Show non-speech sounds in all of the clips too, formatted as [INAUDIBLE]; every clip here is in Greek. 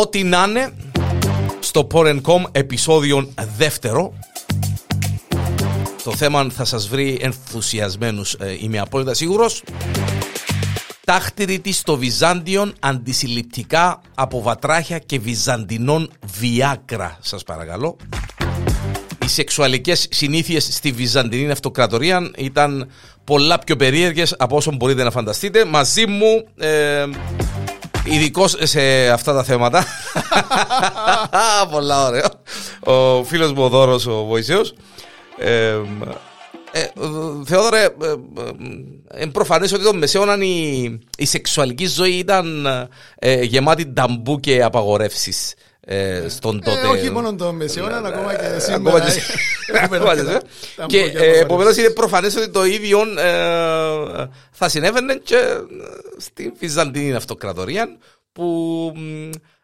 Ό,τι να είναι στο Porn.com επεισόδιο δεύτερο. Το θέμα θα σας βρει ενθουσιασμένους, ε, είμαι απόλυτα σίγουρος. Τάχτηρη της στο Βυζάντιον αντισυλληπτικά από βατράχια και βυζαντινών βιάκρα, σας παρακαλώ. Οι σεξουαλικές συνήθειες στη Βυζαντινή Αυτοκρατορία ήταν πολλά πιο περίεργες από όσο μπορείτε να φανταστείτε. Μαζί μου, ε, ειδικό σε αυτά τα θέματα, [LAUGHS] πολλά ωραίο, ο φίλος μου ο Δώρος ο Βοησέος, ε, ε, Θεόδωρε, ε, ε, ε προφανές ότι τον Μεσαίωνα η, η σεξουαλική ζωή ήταν ε, γεμάτη ταμπού και απαγορεύσεις ε, στον τότε. Ε, όχι μόνο τον Μεσαίωνα, ακόμα και σήμερα. και επομένως είναι προφανές ότι το ίδιο θα συνέβαινε και στην Βυζαντινή Αυτοκρατορία που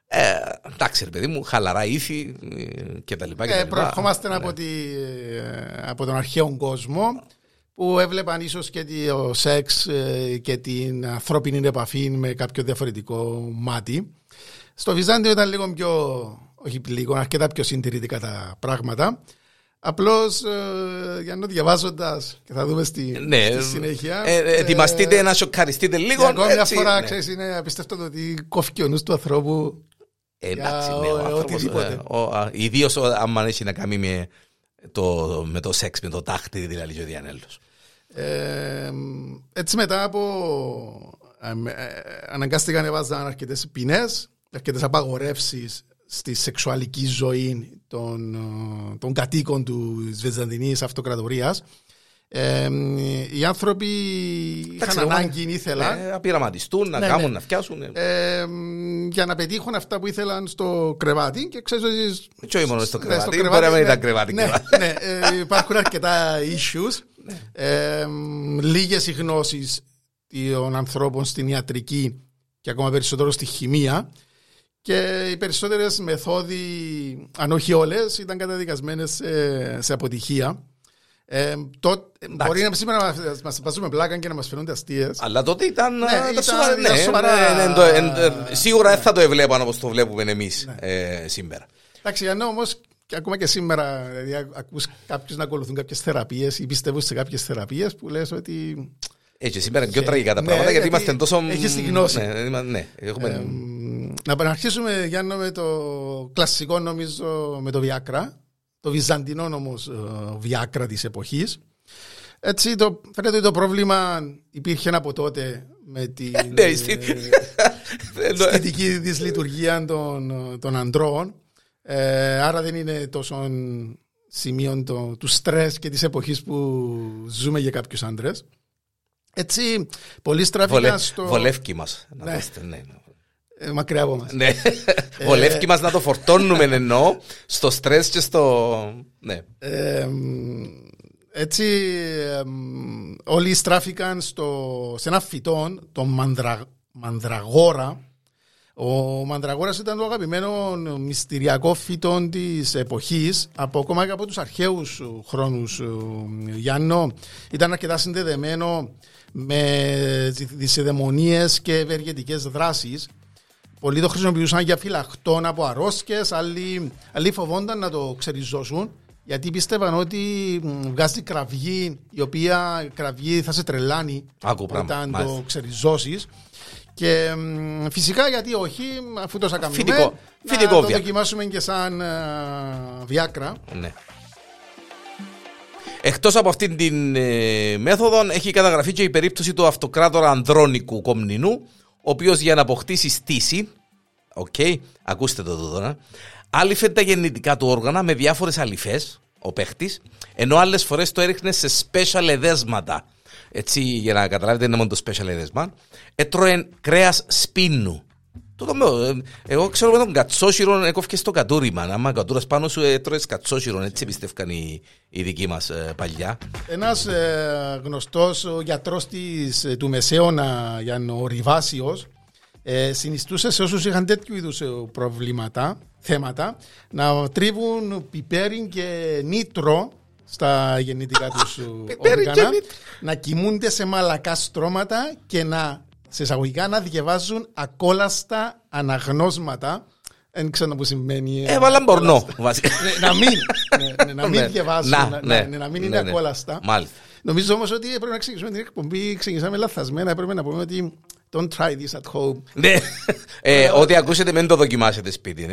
ε, εντάξει, ρε παιδί μου, χαλαρά ήθη και τα λοιπά. Και ε, προερχόμαστε ναι. από, τη, από τον αρχαίο κόσμο που έβλεπαν ίσως και το σεξ και την ανθρώπινη επαφή με κάποιο διαφορετικό μάτι. Στο Βυζάντιο ήταν λίγο πιο, όχι λίγο, αρκετά πιο συντηρητικά τα πράγματα. Απλώς ε, για να διαβάζοντας και θα δούμε στη, ναι, στη συνέχεια. Ε, ε, ετοιμαστείτε να σοκαριστείτε λίγο. ακόμη μια φορά, ναι. ξέρεις, είναι απίστευτο το ότι κόφει ο νους του ανθρώπου. εντάξει, ναι, ο, οτιδήποτε. Ιδίως αν έχει να κάνει με το, με το σεξ, με το τάχτη, δηλαδή ο Διανέλος. Ε, έτσι μετά από. Ε, αναγκάστηκαν να βάζαν αρκετές ποινέ αρκετέ απαγορεύσεις στη σεξουαλική ζωή των, ε, των κατοίκων του Βυζαντινής Αυτοκρατορίας. Ε, οι άνθρωποι είχαν ανάγκη, ήθελαν ναι, να πειραματιστούν, να ναι, κάνουν, ναι. να φτιάσουν. Ε, για να πετύχουν αυτά που ήθελαν στο κρεβάτι. Και ξέρεις ότι. Τι όχι μόνο στο κρεβάτι, στο κρεβάτι, μπορεί να ήταν κρεβάτι. Ναι, ναι, ε, υπάρχουν αρκετά issues. ε, Λίγες οι γνώσεις των ανθρώπων στην ιατρική και ακόμα περισσότερο στη χημεία. Και οι περισσότερες μεθόδοι, αν όχι όλες, ήταν καταδικασμένες σε, σε αποτυχία. Ε, το, μπορεί να σήμερα να μας βάζουμε πλάκα και να μας φαίνονται αστείες. Αλλά τότε ήταν. Ναι, ήταν, ναι, σοβαρά, ναι, ναι, ναι, σίγουρα δεν θα το έβλεπαν όπως το βλέπουμε εμείς ναι. ε, σήμερα. Εντάξει, ενώ όμως και ακόμα και σήμερα δηλαδή, ακούς κάποιους να ακολουθούν κάποιες θεραπείες ή πιστεύουν σε κάποιες θεραπείες που λες ότι. Έτσι, σήμερα είναι πιο τραγικά τα πράγματα γιατί είμαστε τόσο. Έχεις τη γνώση. Ναι, ναι, έχουμε... Να επαναρχίσουμε, Γιάννο, με το κλασικό νομίζω με το Βιάκρα. Το βυζαντινό όμως ε, Βιάκρα της εποχής. Έτσι, το, φαίνεται ότι το πρόβλημα υπήρχε από τότε με την ναι, ε, σχετική [LAUGHS] δυσλειτουργία των, των αντρών. Ε, άρα δεν είναι τόσο σημείο το, του στρες και της εποχής που ζούμε για κάποιους άντρες. Έτσι, πολύ στραφικά στο... Βολεύκει μας. Ναι. ναι. Ε, μακριά από μας. Ναι. Ε, Βολεύκει μας να το φορτώνουμε εννοώ στο στρες και στο... Ναι. Ε, έτσι όλοι στράφηκαν στο, σε ένα φυτό, το μανδρα, μανδραγόρα. Ο μανδραγόρας ήταν το αγαπημένο μυστηριακό φυτό της εποχής από ακόμα και από τους αρχαίους χρόνους Γιάννο. Ήταν αρκετά συνδεδεμένο με δυσεδαιμονίες και ευεργετικές δράσεις Πολλοί το χρησιμοποιούσαν για φυλαχτών από αρρώσκες, άλλοι, άλλοι φοβόνταν να το ξεριζώσουν γιατί πίστευαν ότι βγάζει κραυγή η οποία κραυγή θα σε τρελάνει Άκου, όταν το ξεριζώσεις. Και φυσικά γιατί όχι, αφού το κάνουμε, φυτικό, να φυτικό το δοκιμάσουμε και σαν uh, βιάκρα. Ναι. Εκτός από αυτήν την ε, μέθοδο έχει καταγραφεί και η περίπτωση του αυτοκράτορα Ανδρώνικου Κομνηνού ο οποίος για να αποκτήσει στύση, OK, okay, ακούστε το εδώ άλειφε τα γεννητικά του όργανα με διάφορες αλοιφές, ο παίχτης, ενώ άλλες φορές το έριχνε σε special εδέσματα. Έτσι, για να καταλάβετε, είναι μόνο το special εδέσμα. Έτρωε κρέας σπίνου. Ε, εγώ ξέρω με τον κατσόσιερο εκόφκετο στο κατούρημα. Άμα κατούρας πάνω σου έτρωες κατσόσιερο, έτσι πιστεύκαν οι, οι δικοί μας ε, παλιά. Ένας ε, γνωστός γιατρός της, ε, του Μεσαίωνα, ο Ριβάσιος, ε, συνιστούσε σε όσους είχαν τέτοιου είδους ε, προβλήματα, θέματα, να τρίβουν πιπέρι και νήτρο στα γεννητικά τους [LAUGHS] όργανα, να κοιμούνται σε μαλακά στρώματα και να σε εισαγωγικά να διαβάζουν ακόλαστα αναγνώσματα Δεν ξέρω που σημαίνει. Έβαλα μπορνό. βασικά. Ναι, Να μην. ναι, ναι, Να Ναι. μην διαβάσουν. Να, να- ναι. να- Να μην Ναι, είναι ναι. ακόλαστα. Μάλιστα. Νομίζω όμως ότι έπρεπε να ξεκινήσουμε την εκπομπή. Ξεκινήσαμε λαθασμένα. Έπρεπε να πούμε ότι don't try this at home. Ναι. Ε, Ό,τι ακούσετε μην το δοκιμάσετε σπίτι.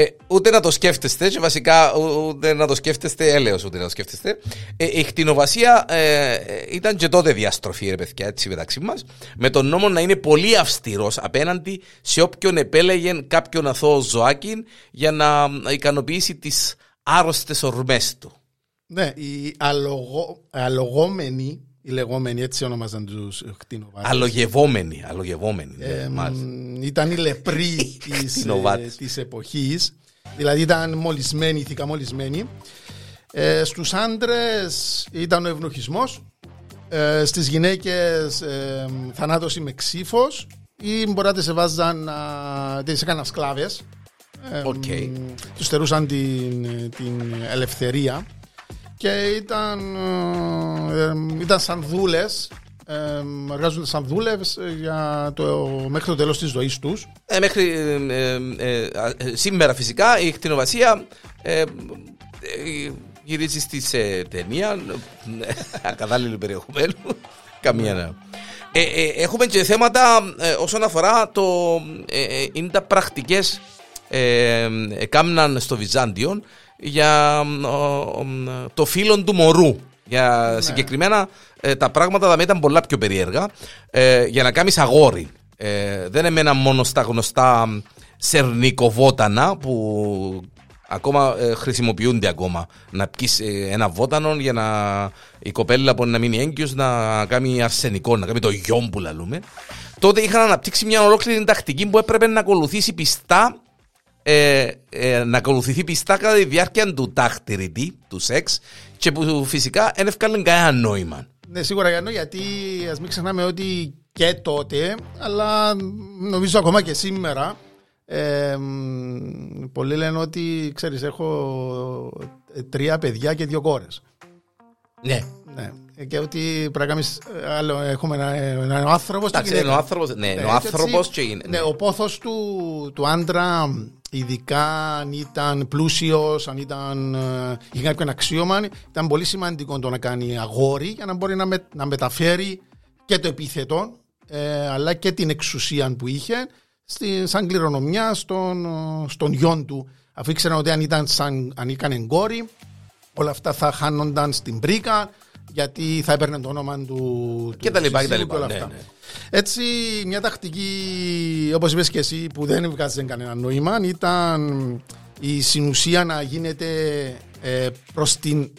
Έτσι. Ε, ε, ούτε να το σκέφτεστε και βασικά ου- ούτε να το σκέφτεστε έλεος ούτε να το σκέφτεστε ε, η χτινοβασία ε, ε, ήταν και τότε διαστροφή ρε παιδιά έτσι μεταξύ μας με τον νόμο να είναι πολύ αυστηρός απέναντι σε όποιον επέλεγε κάποιον αθώο ζωάκι για να ικανοποιήσει τις άρρωστες ορμές του Ναι, οι αλογο, αλογόμενοι, οι λεγόμενοι, έτσι ονόμαζαν τους κτηνοβάτες. αλογευόμενοι, αλογευόμενοι ναι, μάλιστα. ήταν οι λεπροί [LAUGHS] της, ε, Κτηνοβάτες. της εποχής. Δηλαδή ήταν μολυσμένοι, ηθικά μολυσμένοι. Ε, στους άντρες ήταν ο ευνοχισμός. Ε, στις γυναίκες ε, θανάτωση με ξύφος ή μπορεί να τις εβάζαν, α, τις έκαναν σκλάβες. Ε, Οκ. μ, τους στερούσαν την, την ελευθερία και ήταν, ε, ε, ήταν σαν δούλες ε, εργάζονται σαν δούλες ε, για το, μέχρι το τέλος της ζωής τους Ε, μέχρι ε, ε, ε, ε, σήμερα φυσικά η κτηνοβασία ε, ε, γυρίζει σε ταινία ε, ακατάλληλου περιεχομένου. [LAUGHS] Καμία ναι. Ε, ε, έχουμε και θέματα ε, όσον αφορά το ε, ε, είναι τα πρακτικές ε, ε, κάμναν στο Βυζάντιο για ε, ο, ε, το φύλλο του μωρού. Για συγκεκριμένα ε, τα πράγματα θα ήταν πολλά πιο περίεργα. Ε, για να κάνεις αγόρι. Ε, δεν έμεναν μόνο στα γνωστά σερνικοβότανα που ακόμα ε, χρησιμοποιούνται ακόμα. Να πιεις ε, ένα βότανο για να η κοπέλα μπορεί να μείνει έγκυος να κάνει αρσενικό, να κάνει το γιον που λαλούμε. Τότε είχαν αναπτύξει μια ολόκληρη τακτική που έπρεπε να ακολουθήσει πιστά ε, ε, να ακολουθηθεί πιστά κατά τη διάρκεια του τάχτηρητη, του σεξ και που φυσικά δεν έφκαλε κανένα νόημα. Ναι, σίγουρα Γιάννο, γιατί ας μην ξεχνάμε ότι και τότε, αλλά νομίζω ακόμα και σήμερα, ε, μ, πολλοί λένε ότι, ξέρεις, έχω ε, τρία παιδιά και δύο κόρες. Ναι. Ναι. Ε, Και ότι πρέπει να κάνεις, ε, άλλο, έχουμε ένα, ένα άνθρωπος Εντάξει, είναι ο άνθρωπος, ναι, είναι ο άνθρωπος και είναι. Ναι, ο πόθος του, του άντρα, ειδικά αν ήταν πλούσιος, αν ήταν, ε, είχε κάποιον αξίωμα, ήταν πολύ σημαντικό το να κάνει αγόρι για να μπορεί να, με- να μεταφέρει και το επίθετο, ε, αλλά και την εξουσία που είχε στη, σαν κληρονομιά στον, ε, στον γιον του. Αφού ήξεραν ότι αν, ήταν σαν, αν έκανε κόρη, όλα αυτά θα χάνονταν στην πρίκα, γιατί θα έπαιρνε το όνομα του. Και του τα λοιπά, και τα συζύγου λοιπά, όλα ναι, αυτά. ναι. Έτσι, μια τακτική, όπως είπες και εσύ, που δεν βγάζει κανένα νόημα, ήταν η συνουσία να γίνεται ε, προς την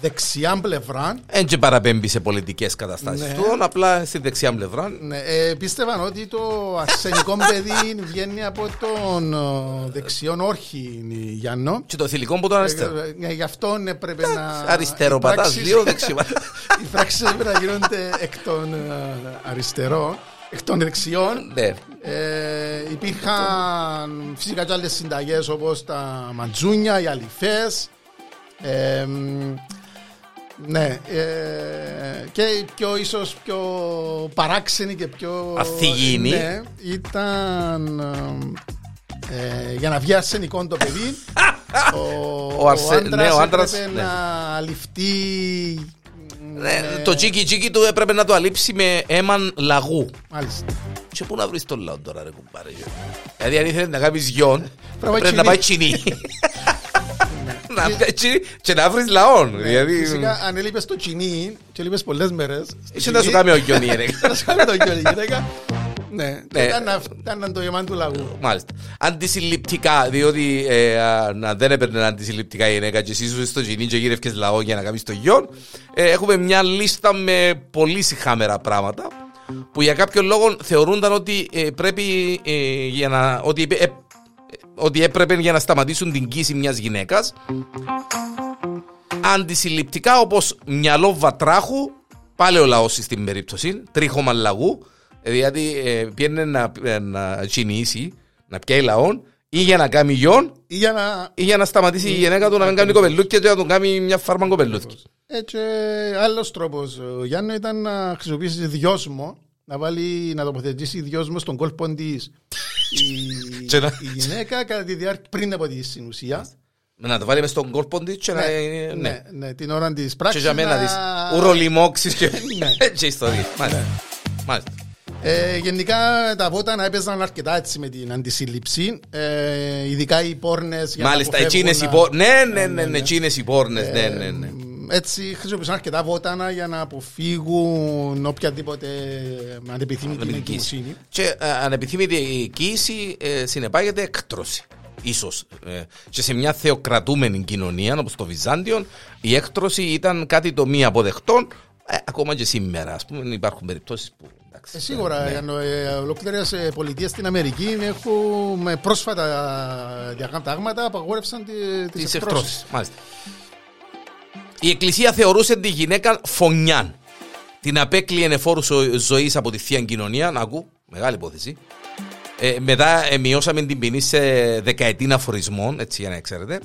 δεξιά πλευρά. Εν και παραπέμπει σε πολιτικές καταστάσεις Ναι. του, απλά στη δεξιά πλευρά. Ναι, ε, πίστευαν ότι το αρσενικό παιδί βγαίνει από τον ε, δεξιόν όρχη, Γιάννο. Και το θηλυκό που το αριστερό. Ε, ε, γι' αυτό έπρεπε να. Αριστερό οι πατάς, πράξεις- δύο δεξιό. [LAUGHS] Οι πράξεις έπρεπε να γίνονται εκ των ε, αριστερών, εκ των δεξιών. Ναι. Ε, υπήρχαν φυσικά και άλλες συνταγές όπως τα μαντζούνια, οι αληθές. Ε, μ, ναι, ε, και η πιο ίσως πιο παράξενη και πιο... Αθηγήνη. Ναι, ήταν ε, για να βγει αρσενικό το παιδί. [LAUGHS] ο, Ο αρσε- άντρας ναι, ο άντρας, έπρεπε ναι. να ληφτεί... Ναι, Το τσίκι τσίκι του έπρεπε να το αλείψει με έμαν λαγού. Μάλιστα. Και πού να βρεις τον λαό τώρα ρε κουμπάρε. Δηλαδή αν ήθελες να κάνεις γιον, Πρέπει πρέπει να πάει [LAUGHS] τσινή. Να πάει τσινή και να βρεις λαόν. Δηλαδή, Ναι, Φυσικά, αν έλειπες το τσινί και έλειπες πολλές μέρες... στο είσαι να σου τσινί, κάνει ο γιον η ρε. [LAUGHS] Να σου κάνει το γιο η γυναίκα. Ναι, Ναι. ήταν αυ- ήταν το γεμάν του λαγού. Μάλιστα. Αντισυλληπτικά, διότι ε, α, να δεν έπαιρνε αντισυλληπτικά η γυναίκα και εσύ είσαι στο τζινί και γύρευκες λαό για να κάνεις το γιον. Ε, έχουμε μια λίστα με πολύ συχάμερα πράγματα που για κάποιο λόγο θεωρούνταν ότι ε, πρέπει ε, για να, ότι, ε, ε, ότι έπρεπε για να σταματήσουν την κοίηση μιας γυναίκας. Αντισυλληπτικά όπως μυαλό βατράχου, πάλι ο λαός στην περίπτωση, τρίχωμα λαγού, ε, δηλαδή ε, πιένε να, ε, να τσινήσει, να πιάει λαόν, ή για να κάνει γιον, Ή για να... ή για να σταματήσει η γυναίκα του να μην κάνει κοπελούκια και να τον κάνει μια φάρμα κοπελούκια. Έτσι, άλλος τρόπος, ο Γιάννη, ήταν να χρησιμοποιήσει δυόσμο, να βάλει, να τοποθετήσει δυόσμο στον κόλπο της η, Και να- η γυναίκα κατά τη διάρκεια πριν από τη συνουσία. Να το βάλει μες στον κόρπο της και να... Ναι, Ναι. ναι, ναι, την ώρα της Και πράξη. για μένα της ουρολιμόξεις και [LAUGHS] Ναι. [LAUGHS] και ιστορίες. Μάλιστα. Μάλιστα. Ε, γενικά τα βότανα έπαιζαν αρκετά έτσι με την αντισύλληψη. Ε, ειδικά οι πόρνες για να Μάλιστα, αποφεύγουν εκείνες οι να- πόρνες. Ναι, ναι, ναι, ναι, εκείνες οι πόρνες. Ναι, ναι, ναι έτσι χρησιμοποιούσαν αρκετά βότανα για να αποφύγουν οποιαδήποτε ανεπιθύμητη εγκύσινη. Και ε, ανεπιθύμητη εγκύση ε, συνεπάγεται εκτρώση. Ίσως. Ε, και σε μια θεοκρατούμενη κοινωνία όπως το Βυζάντιο η έκτρωση ήταν κάτι το μη αποδεκτό ακόμα και σήμερα. Ας πούμε υπάρχουν περιπτώσεις που ε, σίγουρα, ναι. ολόκληρε πολιτείες στην Αμερική έχουν πρόσφατα διαγραμματάγματα απαγόρευσαν τις εκτρώσεις. Μάλιστα. Η Εκκλησία θεωρούσε τη γυναίκα φωνιάν. Την απέκλειε εφόρου ζωής από τη θεία κοινωνία. Να ακού, μεγάλη υπόθεση. Ε, μετά ε, μειώσαμε την ποινή σε δεκαετή αφορισμών, έτσι για να ξέρετε.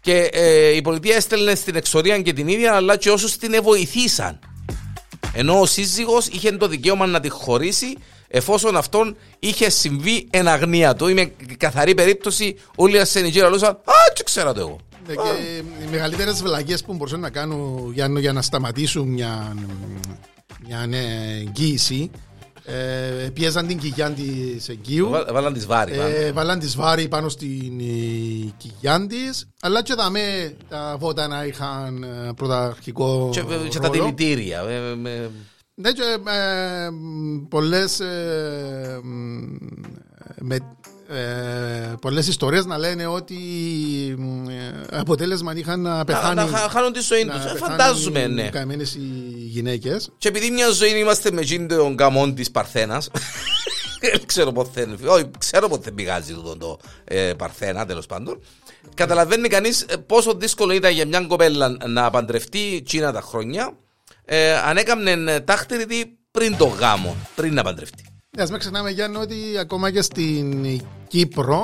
Και ε, η πολιτεία έστελνε στην εξορία και την ίδια, αλλά και όσους την βοηθήσαν. Ενώ ο σύζυγος είχε το δικαίωμα να τη χωρίσει εφόσον αυτόν είχε συμβεί εν αγνία του. Είμαι καθαρή περίπτωση, όλοι οι ασθενικοί λαλούσαν Α, τι ξέρω το εγώ. Ναι, και οι μεγαλύτερες βλαγέ που μπορούσαν να κάνουν για, για να σταματήσουν μια, μια ναι, εγγύηση ε, πίεζαν την κοιλιά της εγγύου. Βά- Βάλαν τις βάρη. πάνω. Ε, βάλαν τις βάρη πάνω στην ε, κοιλιά της, αλλά και δαμέ τα βότανα είχαν ε, πρωταρχικό Και, και τα ρόλο. δηλητήρια. ε, με- Ναι, και ε, πολλές, ε, μ, με, ε, πολλές ιστορίες να λένε ότι μ, ε, αποτέλεσμα είχαν να να, πεθάνουν. να χα- χάνουν τη ζωή να τους. Ε, πεθάνουν Φαντάζομαι, ναι. Καμένες οι γυναίκες. Και επειδή μια ζωή είμαστε με εκείνον τον καμόν της Παρθένας, [LAUGHS] δεν ξέρω πότε θα όχι, ξέρω πότε θα πηγάζει το, το ε, Παρθένα τέλος πάντων, καταλαβαίνει κανείς ε, πόσο δύσκολο ήταν για μια κοπέλα να παντρευτεί τσίνα τα χρόνια, ε, αν έκαμνε τάχτερη τη πριν το γάμο, πριν να παντρευτεί. Ναι, ας μην ξεχνάμε Γιάννη ότι ακόμα και στην Κύπρο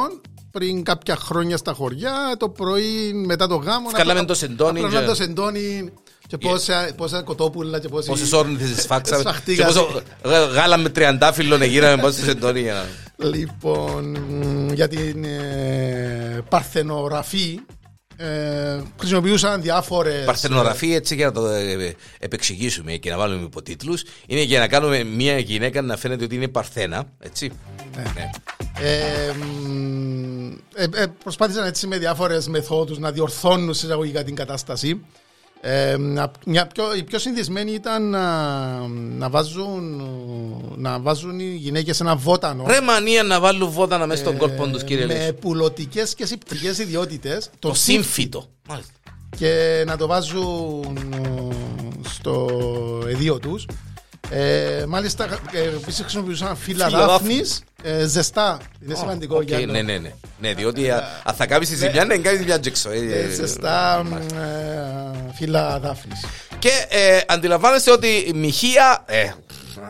πριν κάποια χρόνια στα χωριά το πρωί μετά το γάμο Βγάλαμε να- το σεντόνι απλά και- το σεντόνι και πόσα, πόσα κοτόπουλα και πόσοι... Πόσες όρνηθες τις [LAUGHS] φάξαμε και Σφαχτήκαμε. πόσο γα- γάλα με τριαντάφυλλο γύραμε πόσες σεντόνι για να... Λοιπόν, μ, για την ε, παρθενογραφή ε, χρησιμοποιούσαν διάφορες... Παρθενογραφή έτσι για να το ε, επεξηγήσουμε και να βάλουμε υποτίτλους είναι για να κάνουμε μια γυναίκα να φαίνεται ότι είναι παρθένα, έτσι. Ναι. Ε, μ, ε, ε, προσπάθησαν έτσι με διάφορες μεθόδους να διορθώνουν συσταγωγικά την κατάσταση. Ε, να- μια πιο, η πιο συνηθισμένη ήταν να, να, βάζουν, να βάζουν οι γυναίκες ένα βότανο Ρε μανία να βάλουν βότανα μέσα στον κόλπο τους κύριε ελέησον. επουλωτικές και στυπτικές ιδιότητες Το σύμφυτο. Μάλιστα. και να το βάζουν ε, στο αιδοίο τους. Ε, μάλιστα, ε, επίσης χρησιμοποιούσαν φύλλα Φύλλα δάφνης, ε, ζεστά. Είναι σημαντικό Οκ, για Ναι, ναι, ναι. Ναι, διότι α- αν θα κάνεις τη ζημιά, να κάνεις ζημιά και έξω. Ε, ε, ε, ζεστά ε, φύλλα δάφνης. Και ε, αντιλαμβάνεστε ότι η μοιχεία, ε,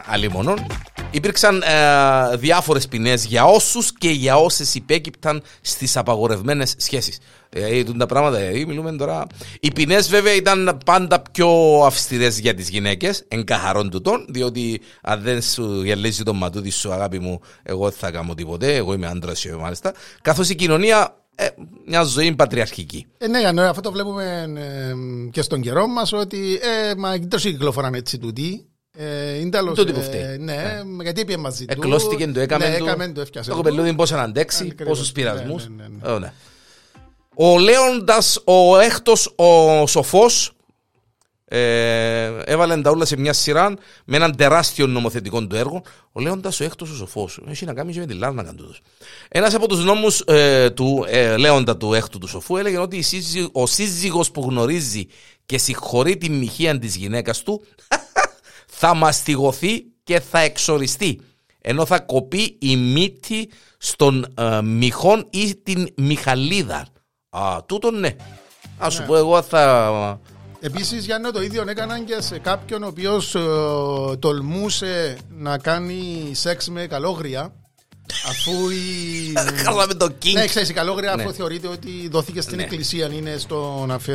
αλλήμωνον, υπήρξαν ε, διάφορες ποινές για όσους και για όσες υπέκυπταν στις απαγορευμένες σχέσεις. Ε, ε, τα πράγματα, ε, μιλούμε τώρα. Οι ποινές βέβαια ήταν πάντα πιο αυστηρές για τις γυναίκες, εν καθαρόν τούτον, διότι αν δεν σου γελίζει το ματούδι σου αγάπη μου, εγώ δεν θα κάνω τίποτε, εγώ είμαι άντρας και μάλιστα. Καθώς η κοινωνία, ε, μια ζωή πατριαρχική. Ε, ναι, ναι, αυτό το βλέπουμε ε, και στον καιρό μας ότι ε, μα δεν τόσο κυκλοφοράνε έτσι τούτοι. Ε, είναι τέλος, Τούτοι που ε, φταίει. ναι, γιατί πήγε μαζί του. Εκλώστηκε το, έκαμε ναι, το. έκαμε το, έφτιασε Το το. κοπελούδι πώς να αντέξει, Ακριβώς. πόσους πειρασμούς. Ναι, ναι, ναι, Ε, ναι. Ο Λέοντας, ο έκτος, ο σοφός, ε, έβαλε τα όλα σε μια σειρά με έναν τεράστιο νομοθετικό του έργο. Ο Λέοντας ο έκτος ο σοφός. Έχει να κάνει και με τη Λάρνακα τούτο. Ένας από τους νόμους ε, του ε, Λέοντα του έκτου του σοφού έλεγε ότι η σύζυ- ο σύζυγος που γνωρίζει και συγχωρεί τη μοιχεία της γυναίκας του [LAUGHS] θα μαστιγωθεί και θα εξοριστεί. Ενώ θα κοπεί η μύτη στον ε, μυχόν ή την μιχαλίδα. Α, τούτο ναι. Α σου πω εγώ θα... Επίσης Γιάννη το ίδιο έκαναν και σε κάποιον ο οποίος ε, τολμούσε να κάνει σεξ με καλόγρια αφού η... [LAUGHS] Χάλαμε το king. ναι, ξέρεις, η καλόγρια Ναι. αφού θεωρείται ότι δόθηκε στην Ναι. εκκλησία είναι στον αφε...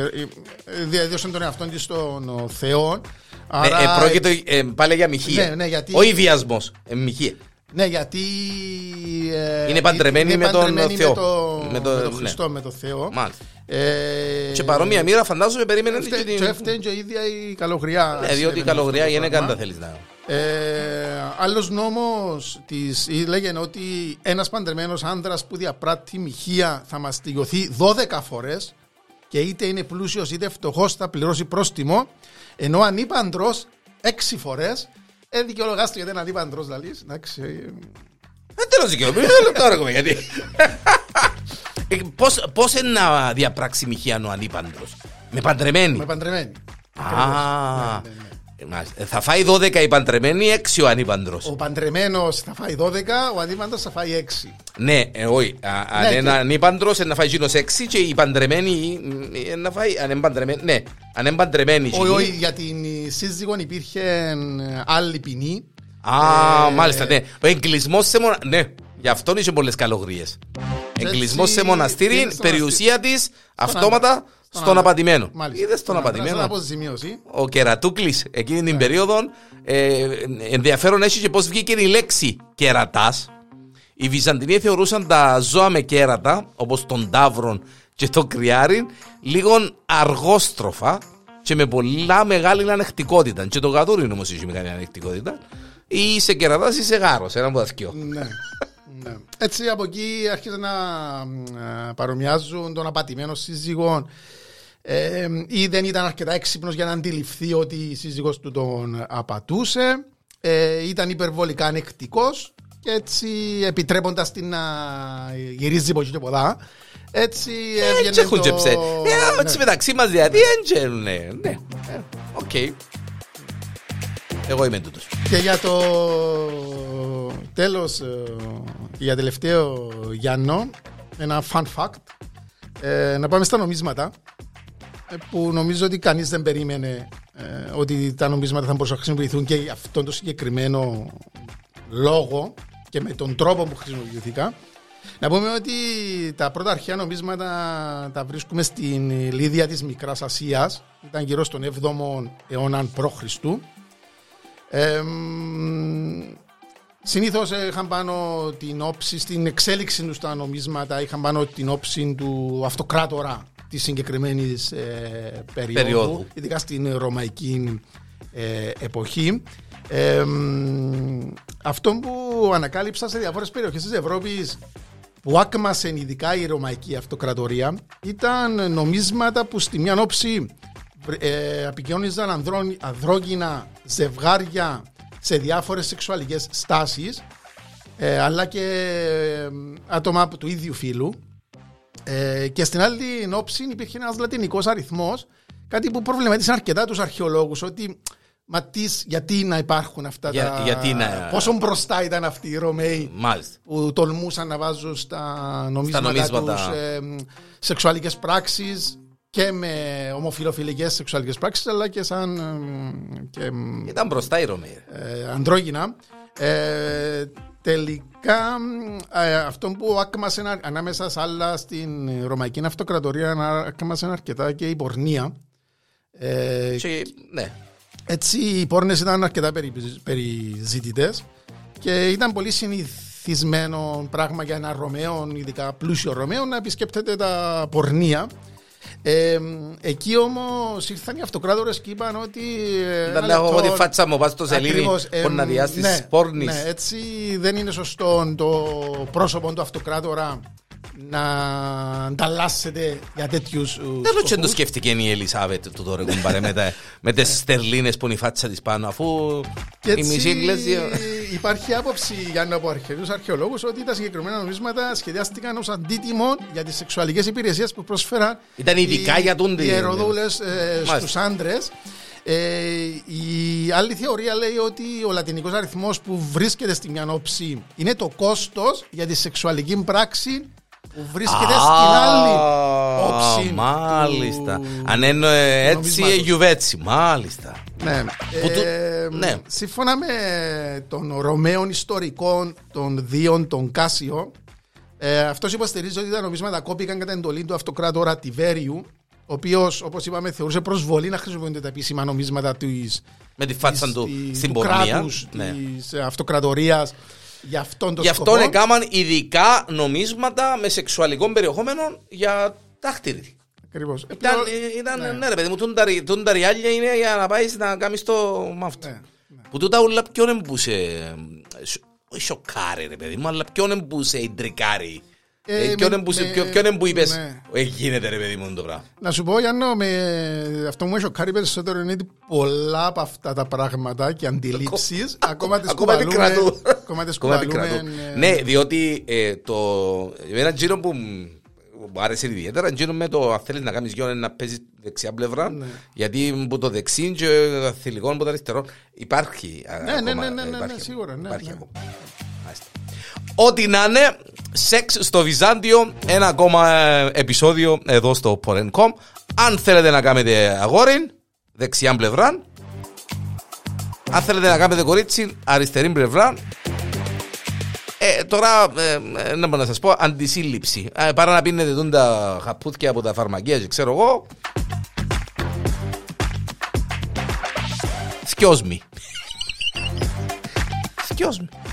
ε, διαδίωσε τον εαυτόν της στον ο, Θεό Ναι, άρα ε, πρόκειται ε, πάλι για μοιχεία. Ναι, ναι, γιατί- Όχι βιασμό. Ε, μοιχεία. Ναι, γιατί. ε, Είναι παντρεμένη με τον παντρεμένη Θεό. το- Με το- με τον ναι. Χριστό, με τον Θεό. Μάλιστα. Ε, Και παρόμοια μοίρα φαντάζομαι περίμενε Έφτε- και και την. έφταιγε και η ίδια η καλογριά. Ναι, διότι η συνέβαινε καλογριά αυτό το είναι πράγμα. καν τα θέλεις να. Ε, άλλος νόμος της, ή λέγεται ότι ένας παντρεμένος άντρας που διαπράττει μοιχεία θα μαστιγωθεί 12 φορές και είτε είναι πλούσιος είτε φτωχός θα πληρώσει πρόστιμο ενώ ανήπαντρος 6 φορές ε, δικαιολογάστηκε γιατί είναι ανήπαντρος λαλείς εντάξει ε, Δεν τέλος δικαίωμα. Δεν λεπτό ρε κομμέ, γιατί. Ε, πώς- Πώς είναι να διαπράξει μοιχεία ο ανήπαντρος. Με παντρεμένη; με παντρεμένη Α, Ναι, ναι, ναι. ε, μάλιστα. Θα φάει 12 η παντρεμένη, 6 ο ανήπαντρος. ο παντρεμένος θα φάει 12 ο ανήπαντρος θα φάει 6 Ναι, ε, όχι. Α, Αν Ναι, είναι και- ανήπαντρος, είναι να φάει γίνος 6 και η παντρεμένη ε, να φάει. Αν είναι παντρεμένη, ναι. Αν είναι παντρεμένη. όχι, εκείνη- όχι, για την σύζυγο υπήρχε ε, άλλη ποινή Α, Ε, μάλιστα, ναι. Ο εγκλισμός σε μοναστήρι. Ναι, γι' αυτό είχε πολλές καλογρίες. Εγκλισμός σε μοναστήρι, είναι στο περιουσία της αυτόματα άντρα. στον άντρα. απατημένο. Μάλιστα. Είδες τον άντρα, Σαν απατημένο. αποζημίωση. Ο Κερατούκλης εκείνη Ναι. την περίοδο. ε, ενδιαφέρον έχει και πώς βγήκε η λέξη κερατάς. Οι Βυζαντινοί θεωρούσαν τα ζώα με κέρατα, όπως τον τάβρον και το κρυάρι, λίγο αργόστροφα και με πολλά μεγάλη ανεκτικότητα. Και το γατούρι όμως είχε μεγάλη ανεκτικότητα. Ή είσαι κερατάς ή είσαι γάρος, ένα από τα δυο. Ναι. ναι. Έτσι από εκεί άρχισαν να ε, παρομοιάζουν τον απατημένο σύζυγο ε, ή δεν ήταν αρκετά έξυπνος για να αντιληφθεί ότι η σύζυγος του τον απατούσε ε, ήταν υπερβολικά ανεκτικός και έτσι επιτρέποντας την να γυρίζει από εκεί και πολλά έτσι έβγαινε Έτσι έχουν το- και ψε. Ε, ναι. Έτσι μεταξύ μας δηλαδή, έντζελ, ναι. Ναι, Ε, οκ. Εγώ είμαι τούτος. Και για το τέλος, ε, και για τελευταίο Γιάννο, ένα fun fact, ε, να πάμε στα νομίσματα, ε, που νομίζω ότι κανείς δεν περίμενε ε, ότι τα νομίσματα θα μπορούσαν να χρησιμοποιηθούν και για αυτόν τον συγκεκριμένο λόγο και με τον τρόπο που χρησιμοποιήθηκαν. Να πούμε ότι τα πρώτα αρχαία νομίσματα τα βρίσκουμε στην Λίδια της Μικράς Ασίας. Ήταν γύρω στον 7ο αιώνα π.Χ. Ε, Συνήθως είχαν πάνω την όψη, στην εξέλιξη τους στα νομίσματα, είχαν πάνω την όψη του αυτοκράτορα της συγκεκριμένης περίοδου, Περίοδου. ειδικά στην ρωμαϊκή ε, εποχή. Ε, μ, αυτό που ανακάλυψα σε διάφορες περιοχές της Ευρώπης που άκμασε ειδικά η ρωμαϊκή αυτοκρατορία ήταν νομίσματα που στη μια όψη ε, απεικιόνιζαν ανδρών- ανδρόγυνα ζευγάρια σε διάφορες σεξουαλικές στάσεις ε, αλλά και ε, άτομα του ίδιου φύλου ε, και στην άλλη όψη υπήρχε ένας λατινικός αριθμός κάτι που προβληματίζει αρκετά τους αρχαιολόγους ότι μα τις, γιατί να υπάρχουν αυτά Για- τα... γιατί να- Πόσο μπροστά ήταν αυτοί οι Ρωμαίοι Μάλιστα. που τολμούσαν να βάζουν στα νομίσματα, νομίσματα. τους ε, σεξουαλικές πράξεις και με ομοφυλοφιλικές σεξουαλικές πράξεις αλλά και σαν ε, και, Ήταν μπροστά οι Ρωμαίοι. ε, ανδρόγυνα. Ε, τελικά ε, αυτό που άκμασε να- ανάμεσα σε άλλα στην Ρωμαϊκή Αυτοκρατορία να- άκμασε αρκετά και η πορνεία. Ε, Και, ναι. Έτσι οι πόρνες ήταν αρκετά περι, περιζήτητες και ήταν πολύ συνηθισμένο πράγμα για ένα Ρωμαίο, ειδικά πλούσιο Ρωμαίο, να επισκέπτεται τα πορνεία. Ε, εκεί όμως ήρθαν οι αυτοκράτορες και είπαν ότι... ε, Δεν ένα έχω εγώ λεπτό, τη φάτσα μου, πας στο σελίδι, Ακριβώς, μπορεί εμ, να διάσεις ναι, πόρνης. Ναι, έτσι δεν είναι σωστό το πρόσωπο του αυτοκράτορα να ανταλλάσσεται για τέτοιους Δεν ρωτήσω το σκέφτηκε η Ελισάβετ του τώρα κουμπάρε με, τα, με τις στερλίνες που είναι η φάτσα της πάνω αφού η μισή Εγγλέζια... υπάρχει άποψη για από αρχαίους αρχαιολόγους ότι τα συγκεκριμένα νομίσματα σχεδιάστηκαν ως αντίτιμο για τις σεξουαλικές υπηρεσίες που πρόσφεραν Ήταν ειδικά οι- για τον οι ιεροδούλες ε, Μάλιστα. στους άντρες. Ε, η άλλη θεωρία λέει ότι ο λατινικός αριθμός που βρίσκεται στη μια όψη είναι το κόστος για τη σεξουαλική πράξη που βρίσκεται στην άλλη όψη. του- Μάλιστα. Αν είναι έτσι, νομίσματος. γιουβέτσι. Μάλιστα. Ναι. Που το- Ε, ναι. Σύμφωνα με τον Ρωμαίων ιστορικών των Δίων, τον Κάσιο, ε, αυτός υποστηρίζει ότι τα νομίσματα κόπηκαν κατά εντολή του αυτοκράτορα Τιβέριου, ο οποίος, όπως είπαμε, θεωρούσε προσβολή να χρησιμοποιούνται τα επίσημα νομίσματα της, Με τη φάτσα της- του της- στην του πορνεία. κράτους, Ναι. της αυτοκρατορίας Γι' αυτόν τον Γι' αυτό σκοπό. έκαναν ειδικά νομίσματα με σεξουαλικό περιεχόμενο για δάχτυλη. Ακριβώς. Ήταν, Επιπλέον- ήταν ναι. ναι. ρε παιδί μου, τούν τα ρι- τούν τα ριάλια είναι για να πάεις να κάνεις το μαύτο. Ναι, Που τούτα ούλα ποιον εμπούσε, σ- όχι σοκάρει ρε παιδί μου, αλλά ποιον εμπούσε ιντρικάρει. Ε, Ε, Ποιον με- εμπούσε, με- ποιο- ποιον εμπού είπες, ναι. «Ε, γίνεται ρε παιδί μου το πράγμα. Να σου πω, Γιάννο, με... αυτό που μου έχει σοκάρει περισσότερο είναι ότι πολλά από αυτά τα πράγματα και αντιλήψεις ακόμα τις Ακόμα κουβαλούμε. επικρατούν. Ακόμα τις Ακόμα κουβαλούμε. επικρατούν. ε, Ναι, διότι ε, το, ένα γύρο που μ- μου άρεσε ιδιαίτερα, γύρο με το αν θέλεις να κάνεις γιο να παίζεις δεξιά πλευρά, Ναι. γιατί που το δεξί και το θηλυκό που το αριστερό υπάρχει α, Ναι, ναι, ακόμα, ναι, ναι, ε, ναι, υπάρχει ναι, ακόμα. σίγουρα, ναι, Υπάρχει ναι. ακόμα. Μάλιστα. Ό,τι να είναι, σεξ στο Βυζάντιο, ένα ακόμα ε, επεισόδιο εδώ στο Porencom. Αν θέλετε να κάνετε αγόρι, δεξιά πλευρά. Αν θέλετε να κάνετε κορίτσι, αριστερή πλευρά. Ε, τώρα, ε, ε, να μπορώ να σας πω, αντισύλληψη. Ε, παρά να πίνετε τούν τα χαπούθια από τα φαρμακεία και ξέρω εγώ. Excuse me. Excuse me.